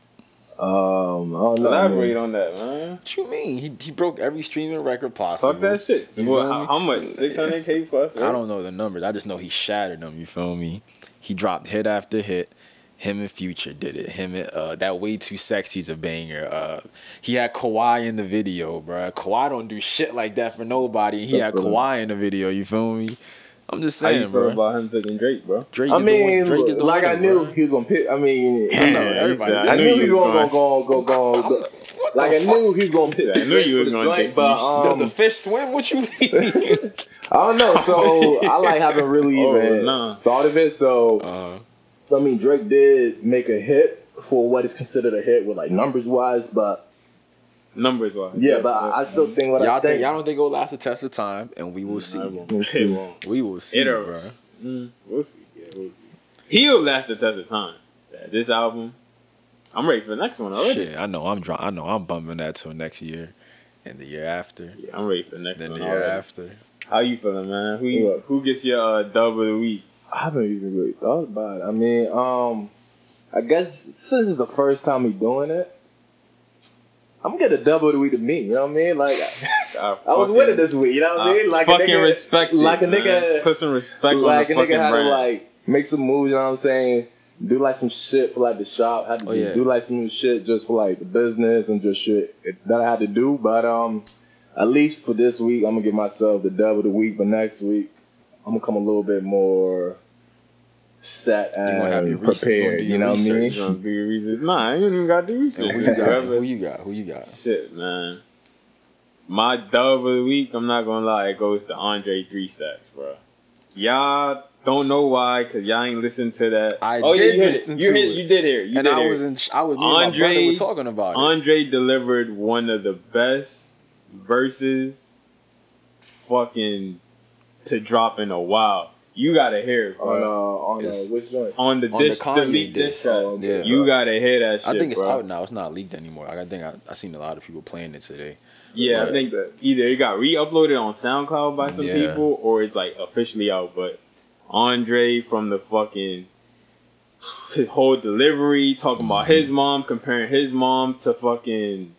Um, I don't know. Elaborate man. on that, man. What you mean? He, he broke every streaming record possible. Fuck that shit. You What, feel how, me? how much? Six hundred k plus. Right? I don't know the numbers. I just know he shattered them. You feel me? He dropped hit after hit. Him and Future did it. Him and uh, that way too sexy. sexy's a banger. Uh, he had Kawhi in the video, bruh. Kawhi don't do shit like that for nobody. He had Kawhi in the video. You feel me? I'm just How you saying, feel bro. about him picking Drake, bro? Drake I is the one- mean, Drake is the like I knew bruh. he was gonna pick. I mean, I know, everybody- I, I knew knew he was you was gonna going- go go go. go What like I knew he was gonna pick. I knew you was gonna pick but you. Does a um, fish swim? What you mean? I don't know. So I like haven't really Oh, even nah. thought of it. So uh, I mean, Drake did make a hit for what is considered a hit with like numbers wise, but Numbers wise. yeah, but I, I still think what y'all I think. think y'all don't think it'll last the test of time, and we will see. It won't. We will see, It'll- bro. Mm, we'll see. Yeah, we'll see. He'll last the test of time. Yeah, this album, I'm ready for the next one already. Shit, I know I'm dr- I know I'm bumping that till next year, and the year after, Yeah, I'm ready for the next then one the year already. after. How you feeling, man? Who you, who gets your uh, dub of the week? I haven't even really thought about it. I mean, um, I guess since it's the first time we doing it, I'm gonna get a double the week to me. You know what I mean? Like I, I was with it this week. You know what I mean? Like a fucking nigga, respect, like a man. nigga- Put some respect like a on the nigga fucking had brand. to like make some moves. You know what I'm saying? Do like some shit for like the shop. Had to Oh, do, yeah. do like some shit just for like the business and just shit that I had to do. But um, at least for this week, I'm gonna give myself the dub of the week. But next week, I'm gonna come a little bit more set You gonna have and your prepared. you You know do what I mean? You gonna do your research? Nah, I ain't even got to do research. Who you got? Who you got? Who you got? Shit, man. My dub of the week, I'm not gonna lie, it goes to Andre Three Stacks, bro. Y'all don't know why, cause y'all ain't listened to that. I oh, did yeah, you listen it. You, to heard- it. you did hear. it. You and did I hear was it. in. I was. Me and my Andre- brother were talking about it. Andre delivered one of the best verses, fucking, to drop in a while. You gotta hear it, On bro. uh, on uh, which joint? On the on the dish, the, Kanye leak dish diss. track. Yeah. You gotta hear that shit. I think it's bro. out now. It's not leaked anymore. I think I I seen a lot of people playing it today. Yeah, I think that either it got re-uploaded on SoundCloud by some Yeah. people, or it's like officially out. But Andre from the fucking his whole delivery, talking about his Mm-hmm. mom, comparing his mom to fucking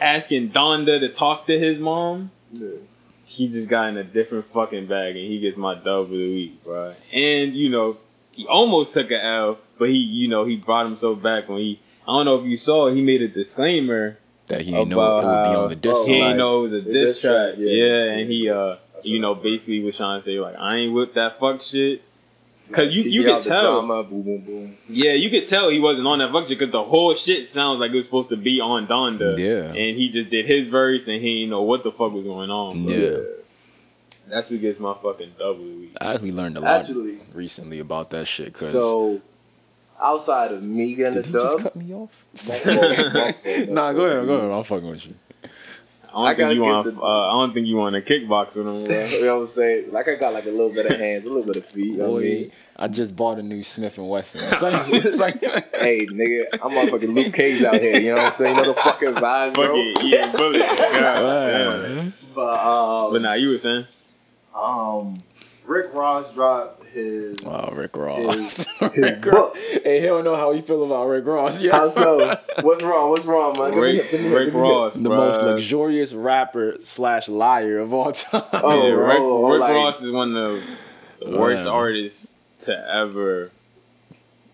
asking Donda to talk to his mom. He just got in a different fucking bag, and he gets my dub of the week, bro. And you know, he almost took a L, but he, you know, he brought himself back when he. I don't know if you saw, he made a disclaimer That he didn't know About it would be how- on the disc. oh, he side. ain't know it was a diss diss track, track. yeah. Yeah, and he uh you know basically was trying to say like I ain't with that fuck shit. Cause you you could tell, drama, boom, boom, boom. yeah, you could tell he wasn't on that fuck shit because the whole shit sounds like it was supposed to be on Donda. Yeah. and he just did his verse and he didn't know what the fuck was going on. Bro. Yeah. that's who gets my fucking double week. I actually learned a lot Actually, recently about that shit. Cause so outside of me getting Did a you just dub, cut me off? nah, nah, go ahead, go ahead. I'm fucking with you. I don't I think you want. the- Uh, I don't think you want to kickbox with him. Bro. you know what I'm saying? Like I got like a little bit of hands, a little bit of feet. You know what I mean? I just bought a new Smith and Wesson. It's like, it's like Hey, nigga, I'm motherfucking Luke Cage out here. You know what I'm saying? You know the fucking vibes, bro. Fucking eating bullets. God, damn. But um, But nah, you were saying. um, Rick Ross dropped his Wow, Rick Ross. his, Rick his Ross. Hey, he don't know how he feel about Rick Ross. Yeah. How so? What's wrong? What's wrong, man? Rick, me- Rick me- Ross, the bruh. most luxurious rapper slash liar of all time. Oh, yeah, Rick, oh, Rick like- Ross is one of the worst Man. artists to ever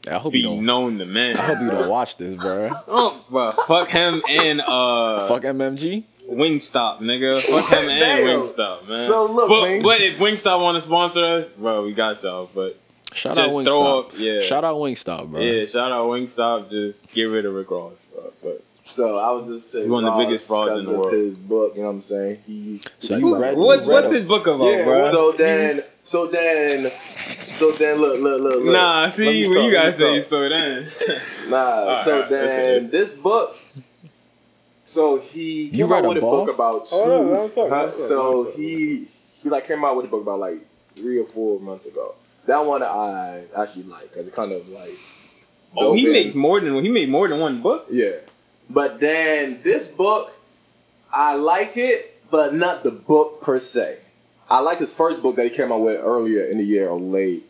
I hope you be don't. known to man. I hope you don't watch this, bro. Oh, bro, fuck him and uh, Fuck MMG. Wingstop, nigga. Fuck him and Damn. Wingstop, man. So look, but, man. but if Wingstop want to sponsor us, bro, we got y'all. But Shout just out throw Wingstop. up, yeah, Shout out Wingstop, bro. yeah, shout out Wingstop. Just get rid of Rick Ross, bro. But So I was just saying, one of the biggest frauds in the world. His book, you know what I'm saying? He. So like, you read- what, read what's him. his book about, Yeah, bro? So then, so then, so then, look, look, look, look. nah, Let see me when talk, you let guys say so then. Nah, Alright, so alright, then this book. So he came You read out a with a book about oh, two. Oh, no, let him talk, huh? let him talk, let so him talk. he he like came out with a book about like three or four months ago. That one I actually like because it kind of like. oh, he in. makes more than he made more than one book. Yeah. But then this book, I like it, but not the book per se. I like his first book that he came out with earlier in the year or late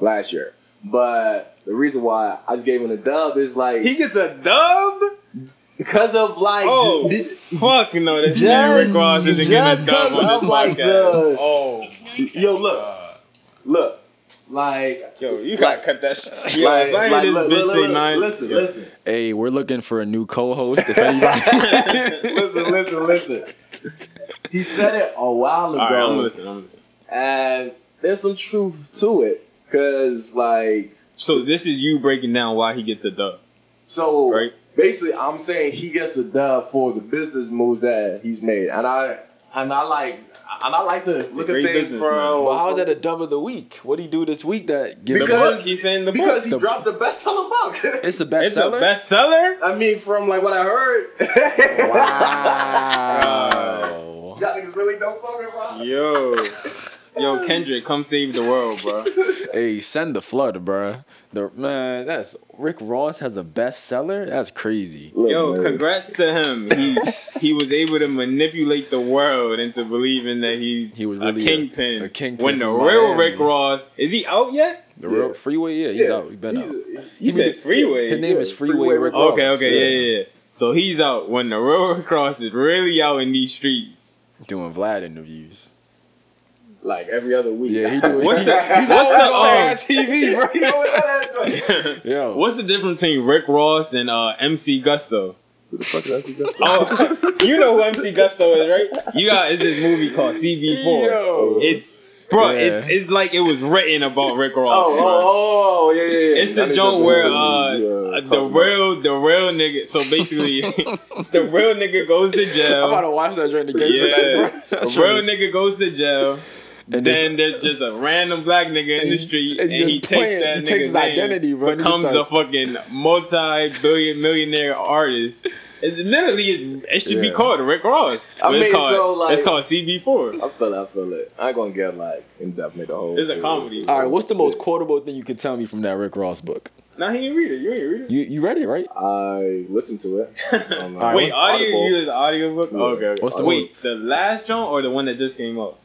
last year. But the reason why I just gave him a dub is like He gets a dub. Because of like Oh, j- fuck no! This Just- man Rick Ross isn't getting a just dub on because this of, like, podcast. the- oh, yo look God. look like yo, you gotta cut that shit. Yo, like, if like, this look, bitch look, say look, nine. listen yo. listen Hey, we're looking for a new co-host. If anybody, listen listen listen. He said it a while ago. All right, I'm gonna. I'm gonna and there's some truth to it because like So this is you breaking down why he gets a dub, so right? Basically i'm saying he gets a dub for the business moves that he's made and i and i like and i like to look at great things from well, how is that a dub of the week? What did he do this week that gives The Because- book. He's saying the book. because he The- dropped the bestseller book it's a It's a bestseller? bestseller. i mean from like what i heard Wow. y'all niggas really don't fuck with Yo, yo, Kendrick, come save the world, bro. hey, send the flood, bro. The man, that's Rick Ross has a bestseller. That's crazy. Look, Yo, man. congrats to him. He he was able to manipulate the world into believing that he's He was really a a- kingpin. a kingpin When the real Miami. Rick Ross is he out yet? The Yeah. real freeway, yeah, he's Yeah, out. He's been out. he's- You said freeway. His name Yeah, is Freeway, Freeway Rick Rick Ross. Okay, okay, yeah, yeah, yeah. So he's out when the real Rick Ross is really out in these streets. Doing Vlad interviews. Like every other week Yeah, he do. What's the he's what's the on um, TV, bro. You know what Yo, What's the difference between Rick Ross and uh, MC Gusto? Who the fuck is that? Oh, you know who MC Gusto is, right? You got it's this movie called CB4. Yo. It's bro, Yeah. it's, it's like it was written about Rick Ross. Oh, bro. oh, oh, yeah, yeah, yeah. It's the That nigga joint was where uh the, the talking real the real nigga. So basically, the real nigga goes to jail. I'm about to watch that joint again Yeah, tonight, bro. a real nigga goes to jail. And then there's just a random black nigga in the street, he's and he just takes that he nigga's takes his name, identity, bro, and he just becomes a fucking multi-billion millionaire artist. It literally is. It should be called Rick Ross. I But it's mean, called, so, like- it's called CB4. I feel it. I feel it. I ain't gonna get like in depth with the whole. It's a comedy. All right, what's the most quotable thing you could tell me from that Rick Ross book? Nah, he didn't read it. You ain't read it. You you read it, right? I listened to it. All right, Wait, what's audio? Audible. You use the audio book? Yeah. Okay. okay. What's the Wait, the last joint or the one that just came up?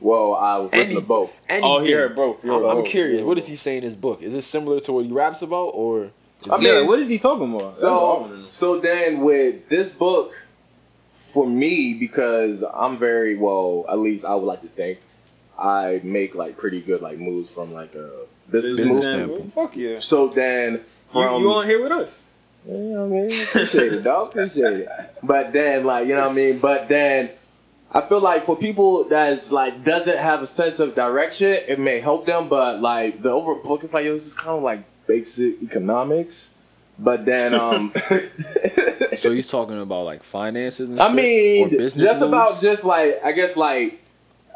Well, I was listening Any- to both. Oh, he Anything. heard both. He heard I'm, I'm both. curious. What is he saying in his book? Is it similar to what he raps about, or is I it- mean, yeah, what is he talking about? That's what I wanna So, so then with this book, for me, because I'm very well, at least I would like to think, I make like pretty good like moves from like a business, Business move. standpoint. Fuck yeah. So then You, from you on here with us? Yeah, you I mean? Appreciate it, dog. Appreciate it. But then, like, you know what I mean? But then, I feel like for people that's like doesn't have a sense of direction, it may help them. But like the overall book is like, yo, this is kind of like basic economics. But then, um, so he's talking about like finances and I shit? mean, or business just about just like I guess like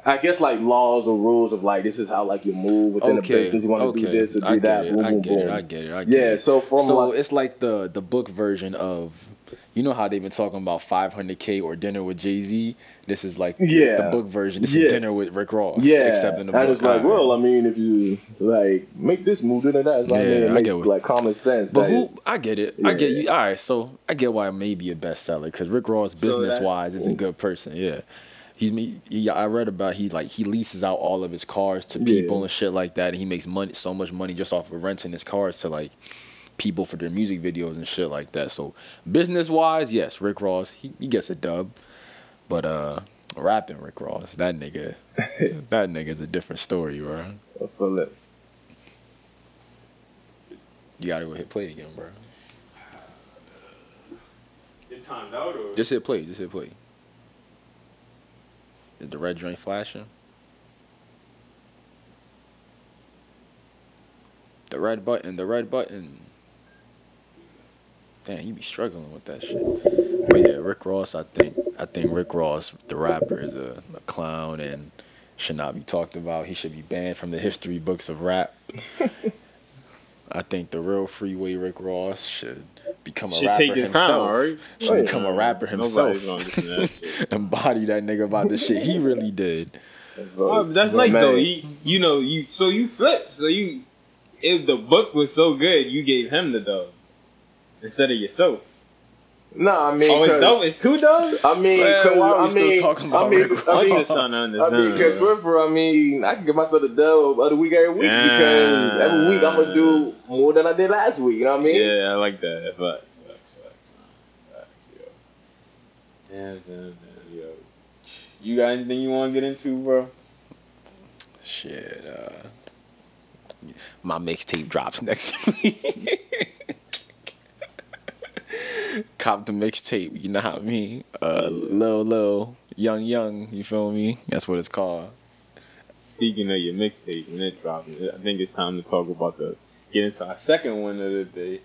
I guess like laws or rules of like this is how like you move within the business. You want to okay. do this or do I get that. It. Boom, I boom, get it. I get it. I get Yeah. it. So from so like, it's like the the book version of you know how they've been talking about 500k or dinner with Jay Z. This is like Yeah. the book version. This Yeah. is dinner with Rick Ross. yeah, except in the book. and it's like, well, I mean, if you like make this move, then that. It's like, Yeah, man, I make, get what- like common sense. But who? is- I get it. I get you. All right, so I get why it may be a bestseller because Rick Ross, business wise, is a good person. Yeah, he's me. He, I read about he like he leases out all of his cars to people Yeah. and shit like that. And he makes money, so much money just off of renting his cars to like people for their music videos and shit like that. So business wise, yes, Rick Ross he, he gets a dub, but uh, rapping Rick Ross, that nigga, that nigga's a different story, bro. I feel it. You gotta go hit play again, bro. It timed out or? Just hit play. Just hit play. Is the red joint flashing? The red button. The red button. Damn, you be struggling with that shit. But yeah, Rick Ross. I think. I think Rick Ross, the rapper, is a, a clown and should not be talked about. He should be banned from the history books of rap. I think the real freeway Rick Ross should become a Should rapper take his himself. crown, right? Should Oh, yeah. become a rapper Nobody's himself. gonna listen to that shit. Embody that nigga about the shit he really did. Uh, oh, but that's But nice though. You, you know, you so you flip. So you, if the book was so good, you gave him the dub instead of yourself. Nah, I mean, Oh, it's 'cause- dope. It's two dubs. I mean, Well, 'cause why are we I still mean, talking about I mean, Rick I I'm mean, just trying to I mean, because Swiffer, I mean, I can give myself a dub of the week every week Yeah. because every week I'm gonna do more than I did last week. You know what I mean? Yeah, I like that. Facts, facts, facts, facts, yo. Damn, damn, damn, yo. You got anything you want to get into, bro? Shit. Uh, my mixtape drops next week. Cop the mixtape. You know how I mean? Uh, little, young, young. You feel me? That's what it's called. Speaking of your mixtape when it dropped, I think it's time to talk about the get into our second one of the day.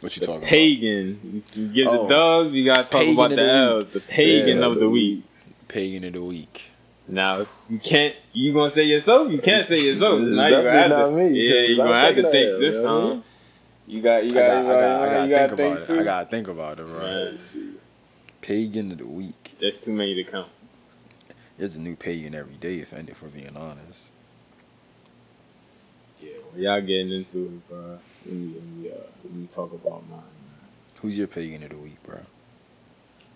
What you The talking pagan. You get Oh. the dubs. We gotta talk about the the L's. The pagan Yeah, of the week. about? Pagan of the week. Now you can't. You gonna say yourself? You can't say yourself. Now you gonna have to. me, Yeah, you gonna have to think this you know what I mean? time. You got. You I got. got, I you got, I gotta you think gotta about it. I gotta think about it, bro. Man, Pagan of the week. There's too many to count. There's a new pagan every day, if, if we're being honest. Yeah, well, y'all getting into it, bro. Let me, let me, uh, let me talk about mine, Who's your pagan of the week, bro?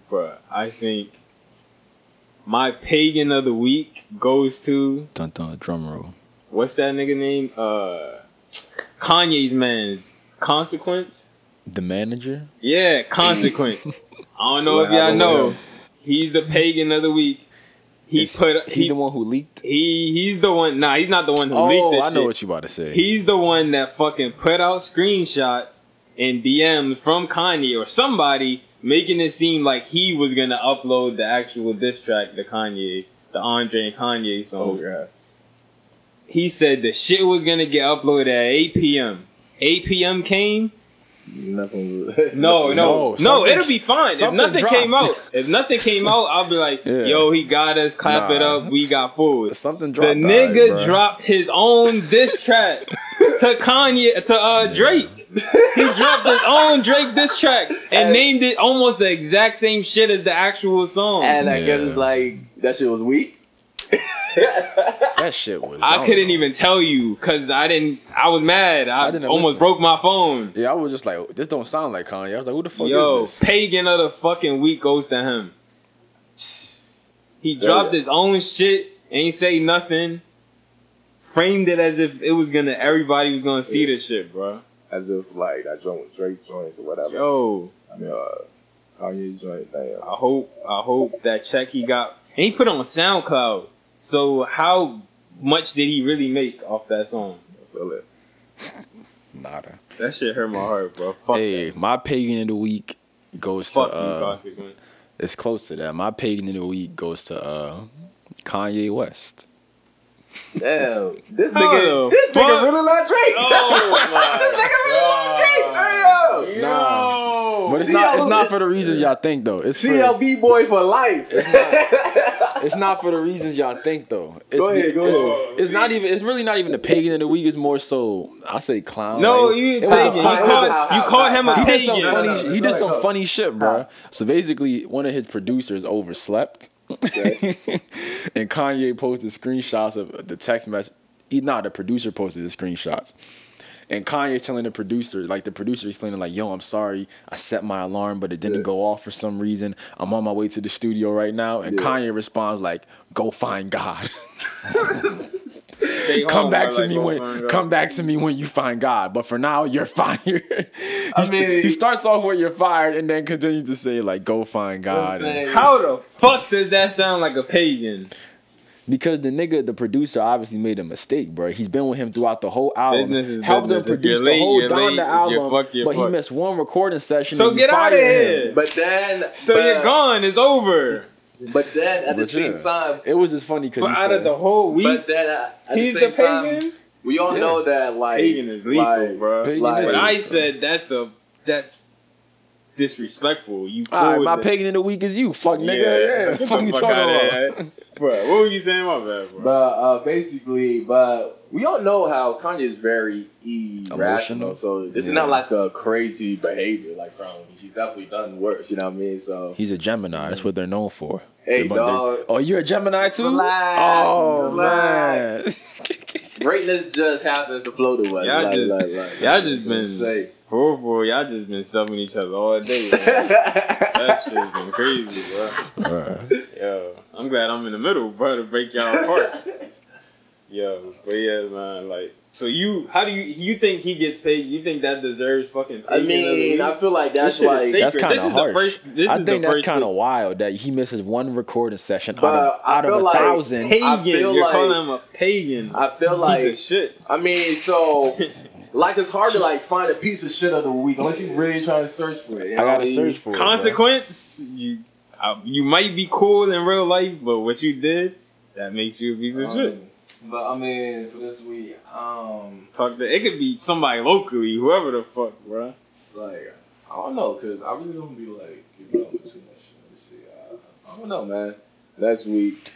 bro. I think my pagan of the week goes to Dun dun, drum roll. what's that nigga name? Uh, Kanye's man, Consequence. The manager? Yeah, Consequence. I don't know What if y'all happened know. He's the pagan of the week. He Is- put He's he, the one who leaked. he he's the one. Nah, he's not the one who leaked Oh, this I know shit. what you about to say. He's the one that fucking put out screenshots and DMs from Kanye or somebody making it seem like he was gonna upload the actual diss track to Kanye, the Andre and Kanye song. Oh god. He said the shit was gonna get uploaded at 8 p.m. 8 p.m. came. Nothing. No, no, No, no. it'll be fine. If something nothing came out, if nothing came out, I'll be like, Yeah. yo, he got us. Clap it up. We got food. Something dropped. The nigga alright, dropped his own diss track to Kanye to uh Drake. He dropped his own Drake diss track and And- named it almost the exact same shit as the actual song. And I guess Yeah. it's like that shit was weak. That shit was. I don't couldn't know. even tell you because I didn't. I was mad. I, I didn't almost listen. broke my phone. Yeah, I was just like, this don't sound like Kanye. I was like, who the fuck Yo, is this? pagan of the fucking week goes to him. He dropped his own shit, ain't say nothing. Framed it as if it was gonna everybody was gonna see this shit, bro. As if like that joint was Drake joints or whatever. Yo, I mean, uh, Kanye joint. Damn. I hope I hope that check he got and he put it on SoundCloud. So how much did he really make off that song? I feel it. Nada. That shit hurt my heart, bro. Fuck Hey, that. my pagan of the week goes Fuck to. Uh, consequence. it's close to that. My pagan of the week goes to uh, Kanye West. Damn. This nigga. the This fuck? nigga really like Drake. Oh this nigga really like Drake. Hey, yo. Nah, But it's See not. It's not for the reasons y'all think though. It's for, CLB boy for life. It's it's not for the reasons y'all think though. It's, Go ahead, go it's, ahead. It's not even. It's really not even the pagan of the week. It's more so. I say clown. No, like, you it was pagan. You fun- it called, a- how- you how- him a how- he did some funny. No, no, no, he did some ahead, funny shit, bro. So basically, one of his producers overslept, and Kanye posted screenshots of the text message. He not the producer posted the screenshots. And Kanye telling the producer, like the producer explaining, like, "Yo, I'm sorry, I set my alarm, but it didn't Yeah. go off for some reason. I'm on my way to the studio right now." And Yeah. Kanye responds like, "Go find God. Stay come back to like, me when come back to me when you find God. But for now, you're fired." he, I st- mean- he starts off with "You're fired" and then continues to say like, "Go find You know what God." I'm? How the fuck does that sound like a pagan? Because the nigga, the producer, obviously made a mistake, bro. He's been with him throughout the whole album, Business is helped him business. If produce you're the whole you're Donda late. You're album, you're but he missed one recording session. So and get out of here. him. But then, So but, you're gone. It's over. But then at the same yeah. time, It was just funny because But out of the whole week, but then uh, at, at he's the the pagan. time, we all Yeah. know that like pagan is lethal, like, bro. Pagan like- is But I said that's a that's disrespectful. You All right, my the- pagan in the week is you, fuck nigga. Yeah, Yeah, get the fuck you fuck talking outta about? Here. Bro, what were you saying? My bad, bro. But uh, basically, but we all know how Kanye is very irrational. Emotional. So this is not like a crazy behavior like from. He's definitely done worse. You know what I mean? So He's a Gemini. That's what they're known for. Hey, They're- they're- dog. Oh, you're a Gemini too? Relax, oh relax. man. greatness just happens to flow to us. Y'all like, just- like, like, y'all just been- say. For real, for real, y'all just been subbing each other all day. Man. that shit's been crazy, bro. Alright. Yo, I'm glad I'm in the middle, bro, to break y'all apart. Yo, but yeah, man, like, so you, how do you, you think he gets paid? You think that deserves fucking? I pagan of the mean. I feel like that's shit like. That's kinda harsh. first- this I is think that's kind of wild that he misses one recording session out of out of a like thousand. Hey, I pagan. feel You're like- calling him a pagan. I feel piece like. of shit. I mean, so. Like it's hard to like find a piece of shit of the week unless you really trying to search for it. you I know what gotta mean? search for it. Consequence, you, uh, you might be cool in real life, but what you did, that makes you a piece of shit. Um, but I mean, for this week, um, Talk to it could be somebody locally, whoever the fuck, bro. like I don't know, cause I really don't be like keeping up with too much. Let me see. Uh, I don't know, man. Next week,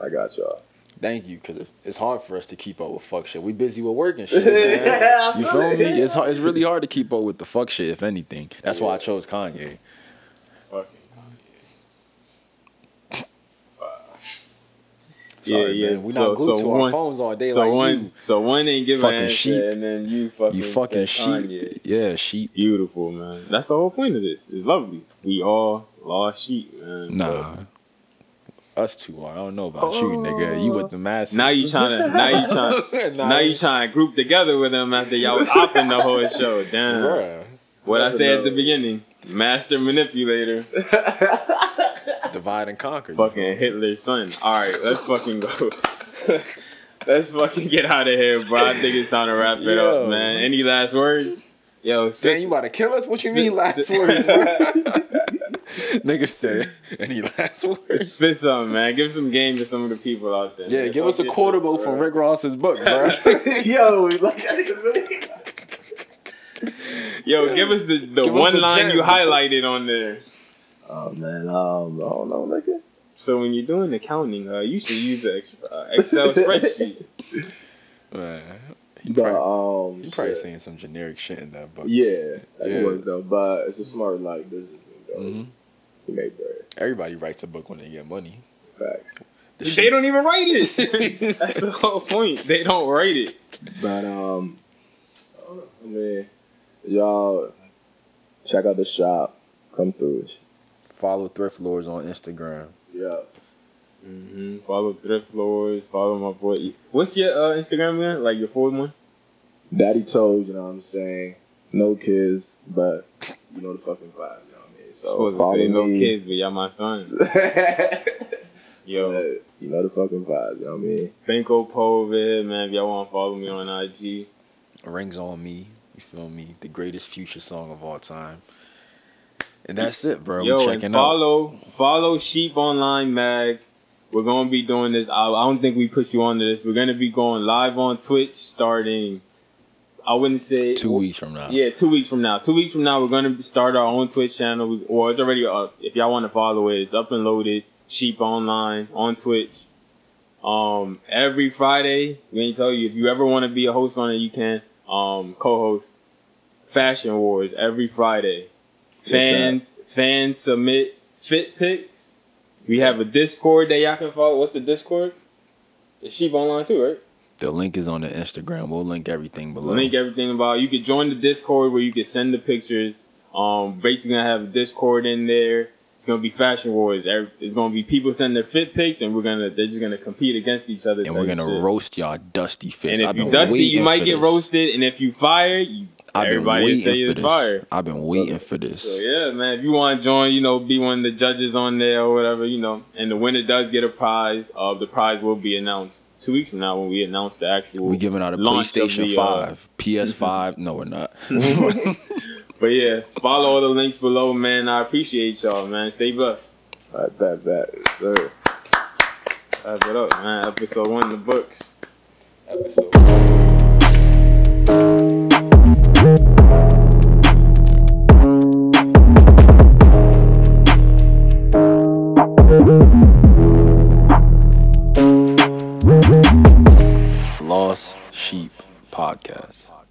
I got y'all. Thank you, because it's hard for us to keep up with fuck shit. We busy with work and shit. Man. Yeah, You feel feel me? It's hard, it's really hard to keep up with the fuck shit, if anything. That's why I chose Kanye. Fucking Sorry, Yeah, yeah. man. We So- not glued so to our phones all day so like one, you. so one ain't giving Fucking an answer, sheep. and then you fucking, You fucking sheep. Kanye. Yeah, sheep. Beautiful, man. That's the whole point of this. It's lovely. We all lost sheep, man. Nah. Us two are. I don't know about you, nigga. You with the masses. Now you trying to, now you trying, Nah, now you trying to group together with them after y'all was opping the whole show. Damn. Bruh. What I said at the beginning. Master manipulator. Divide and conquer. Fucking Hitler's son. Alright, let's fucking go. let's fucking get out of here, bro. I think it's time to wrap it Yo. up, man. Any last words? Yo, Damn, you about to kill us? What you mean last words, bro? Nigga said, any last words? Spit something, man. Give some game to some of the people out there. Yeah, man. give us a Fuck quotable from. Rick Ross's book, bro. Yo, like I think really. Yo, give us the, the Give us one the line you highlighted on there. Oh man, um, I don't know, nigga. So when you're doing accounting, uh, you should use an uh, Excel spreadsheet. Man, he But probably, um, he probably shit. saying some generic shit in that book. Yeah, that Yeah. was though. But it's a smart like business move though. Make bread. Everybody writes a book when they get money. Facts. The they shit- don't even write it. That's the whole point. They don't write it. But um, I don't know. I mean, y'all check out the shop. Come through. Follow Thrift Lords on Instagram. Yeah. Mm-hmm. Follow Thrift Floors. Follow my boy. What's your uh, Instagram again? Like your full one? Daddy told, you know what I'm saying? No kids, but you know the fucking vibe, you know what I mean? So supposed to follow say no me. kids, but y'all my son. Yo, But you know the fucking vibe, you know what I mean? Benko Poe over here, man. If y'all want to follow me on IG, Rings on me. You feel me? The greatest future song of all time. And that's it, bro. yo, We're checking out. follow follow Sheep Online Mag. We're gonna be doing this. I, I don't think we put you on this. We're gonna be going live on Twitch starting. I wouldn't say Two weeks from now. Yeah, two weeks from now. Two weeks from now, we're gonna start our own Twitch channel, or it's already up. If y'all want to follow it, it's up and loaded. Sheep Online on Twitch. Um, every Friday, we me tell you, if you ever want to be a host on it, you can. Um, co-host Fashion Wars every Friday. Fans fans submit fit pics. We have a Discord that y'all can follow. What's the Discord? It's Sheep Online too, right? The link is on the Instagram. We'll link everything below. link everything about. You can join the Discord where you can send the pictures. Um, basically gonna have a Discord in there. It's gonna be fashion wars. It's gonna be people sending their fit pics, and we're gonna they're just gonna compete against each other. and we're gonna shit. roast y'all dusty fists. And if you dusty, you might get this. roasted. And if you fire, you, I've been everybody say waiting for this. fire. I've been waiting for this. So yeah, man. If you want to join, you know, be one of the judges on there or whatever, you know, and the winner does get a prize. Uh, the prize will be announced two weeks from now when we announce the actual. We giving out a launch of PlayStation the, uh, Five, PS5. No, we're not. But yeah, follow all the links below, man. I appreciate y'all, man. Stay blessed. All right, bet, bet, yes, sir. Wrap it up, man. Episode one in the books. Episode. podcast.